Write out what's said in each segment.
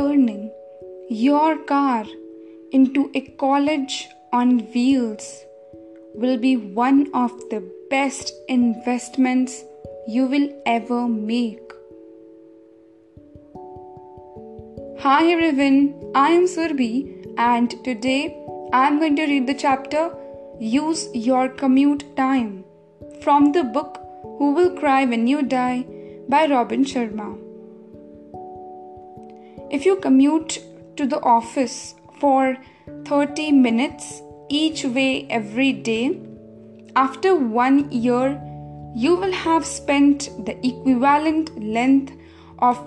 turning your car into a college on wheels will be one of the best investments you will ever make. Hi everyone, I am Surbi and today I am going to read the chapter Use Your Commute Time from the book Who Will Cry When You Die by Robin Sharma. If you commute to the office for 30 minutes each way every day, after one year, you will have spent the equivalent length of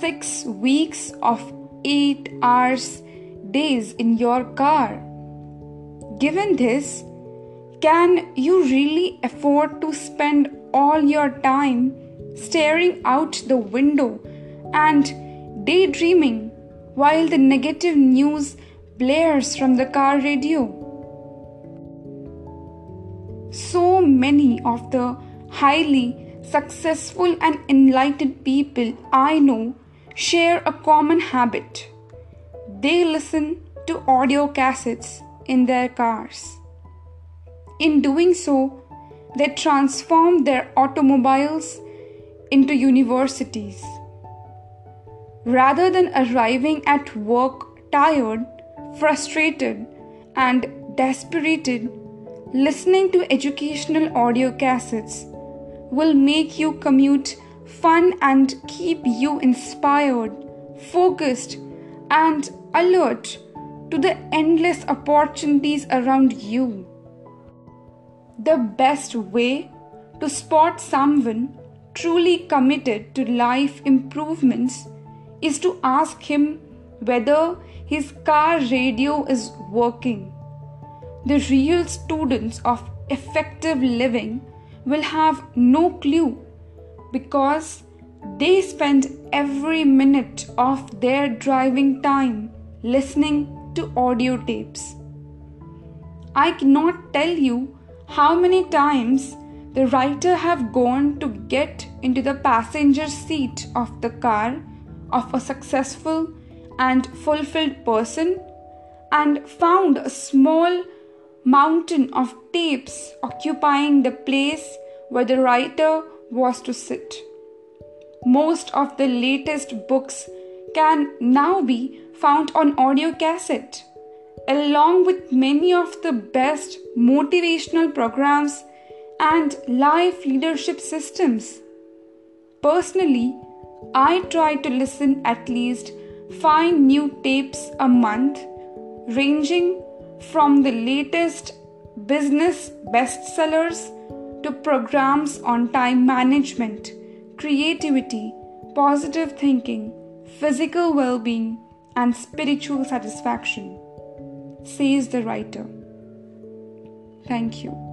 six weeks of eight hours days in your car. Given this, can you really afford to spend all your time staring out the window and daydreaming while the negative news blares from the car radio? So many of the highly successful and enlightened people I know share a common habit. They listen to audio cassettes in their cars. In doing so, they transform their automobiles into universities. Rather than arriving at work tired, frustrated, and desperated, listening to educational audio cassettes will make you commute fun and keep you inspired, focused, and alert to the endless opportunities around you. The best way to spot someone truly committed to life improvements is to ask him whether his car radio is working. The real students of effective living will have no clue because they spend every minute of their driving time listening to audio tapes. I cannot tell you how many times the writer have gone to get into the passenger seat of the car of a successful and fulfilled person and found a small mountain of tapes occupying the place where the writer was to sit. Most of the latest books can now be found on audio cassette, along with many of the best motivational programs and life leadership systems. Personally, I try to listen at least 5 new tapes a month, ranging from the latest business bestsellers to programs on time management, creativity, positive thinking, physical well being, and spiritual satisfaction, says the writer. Thank you.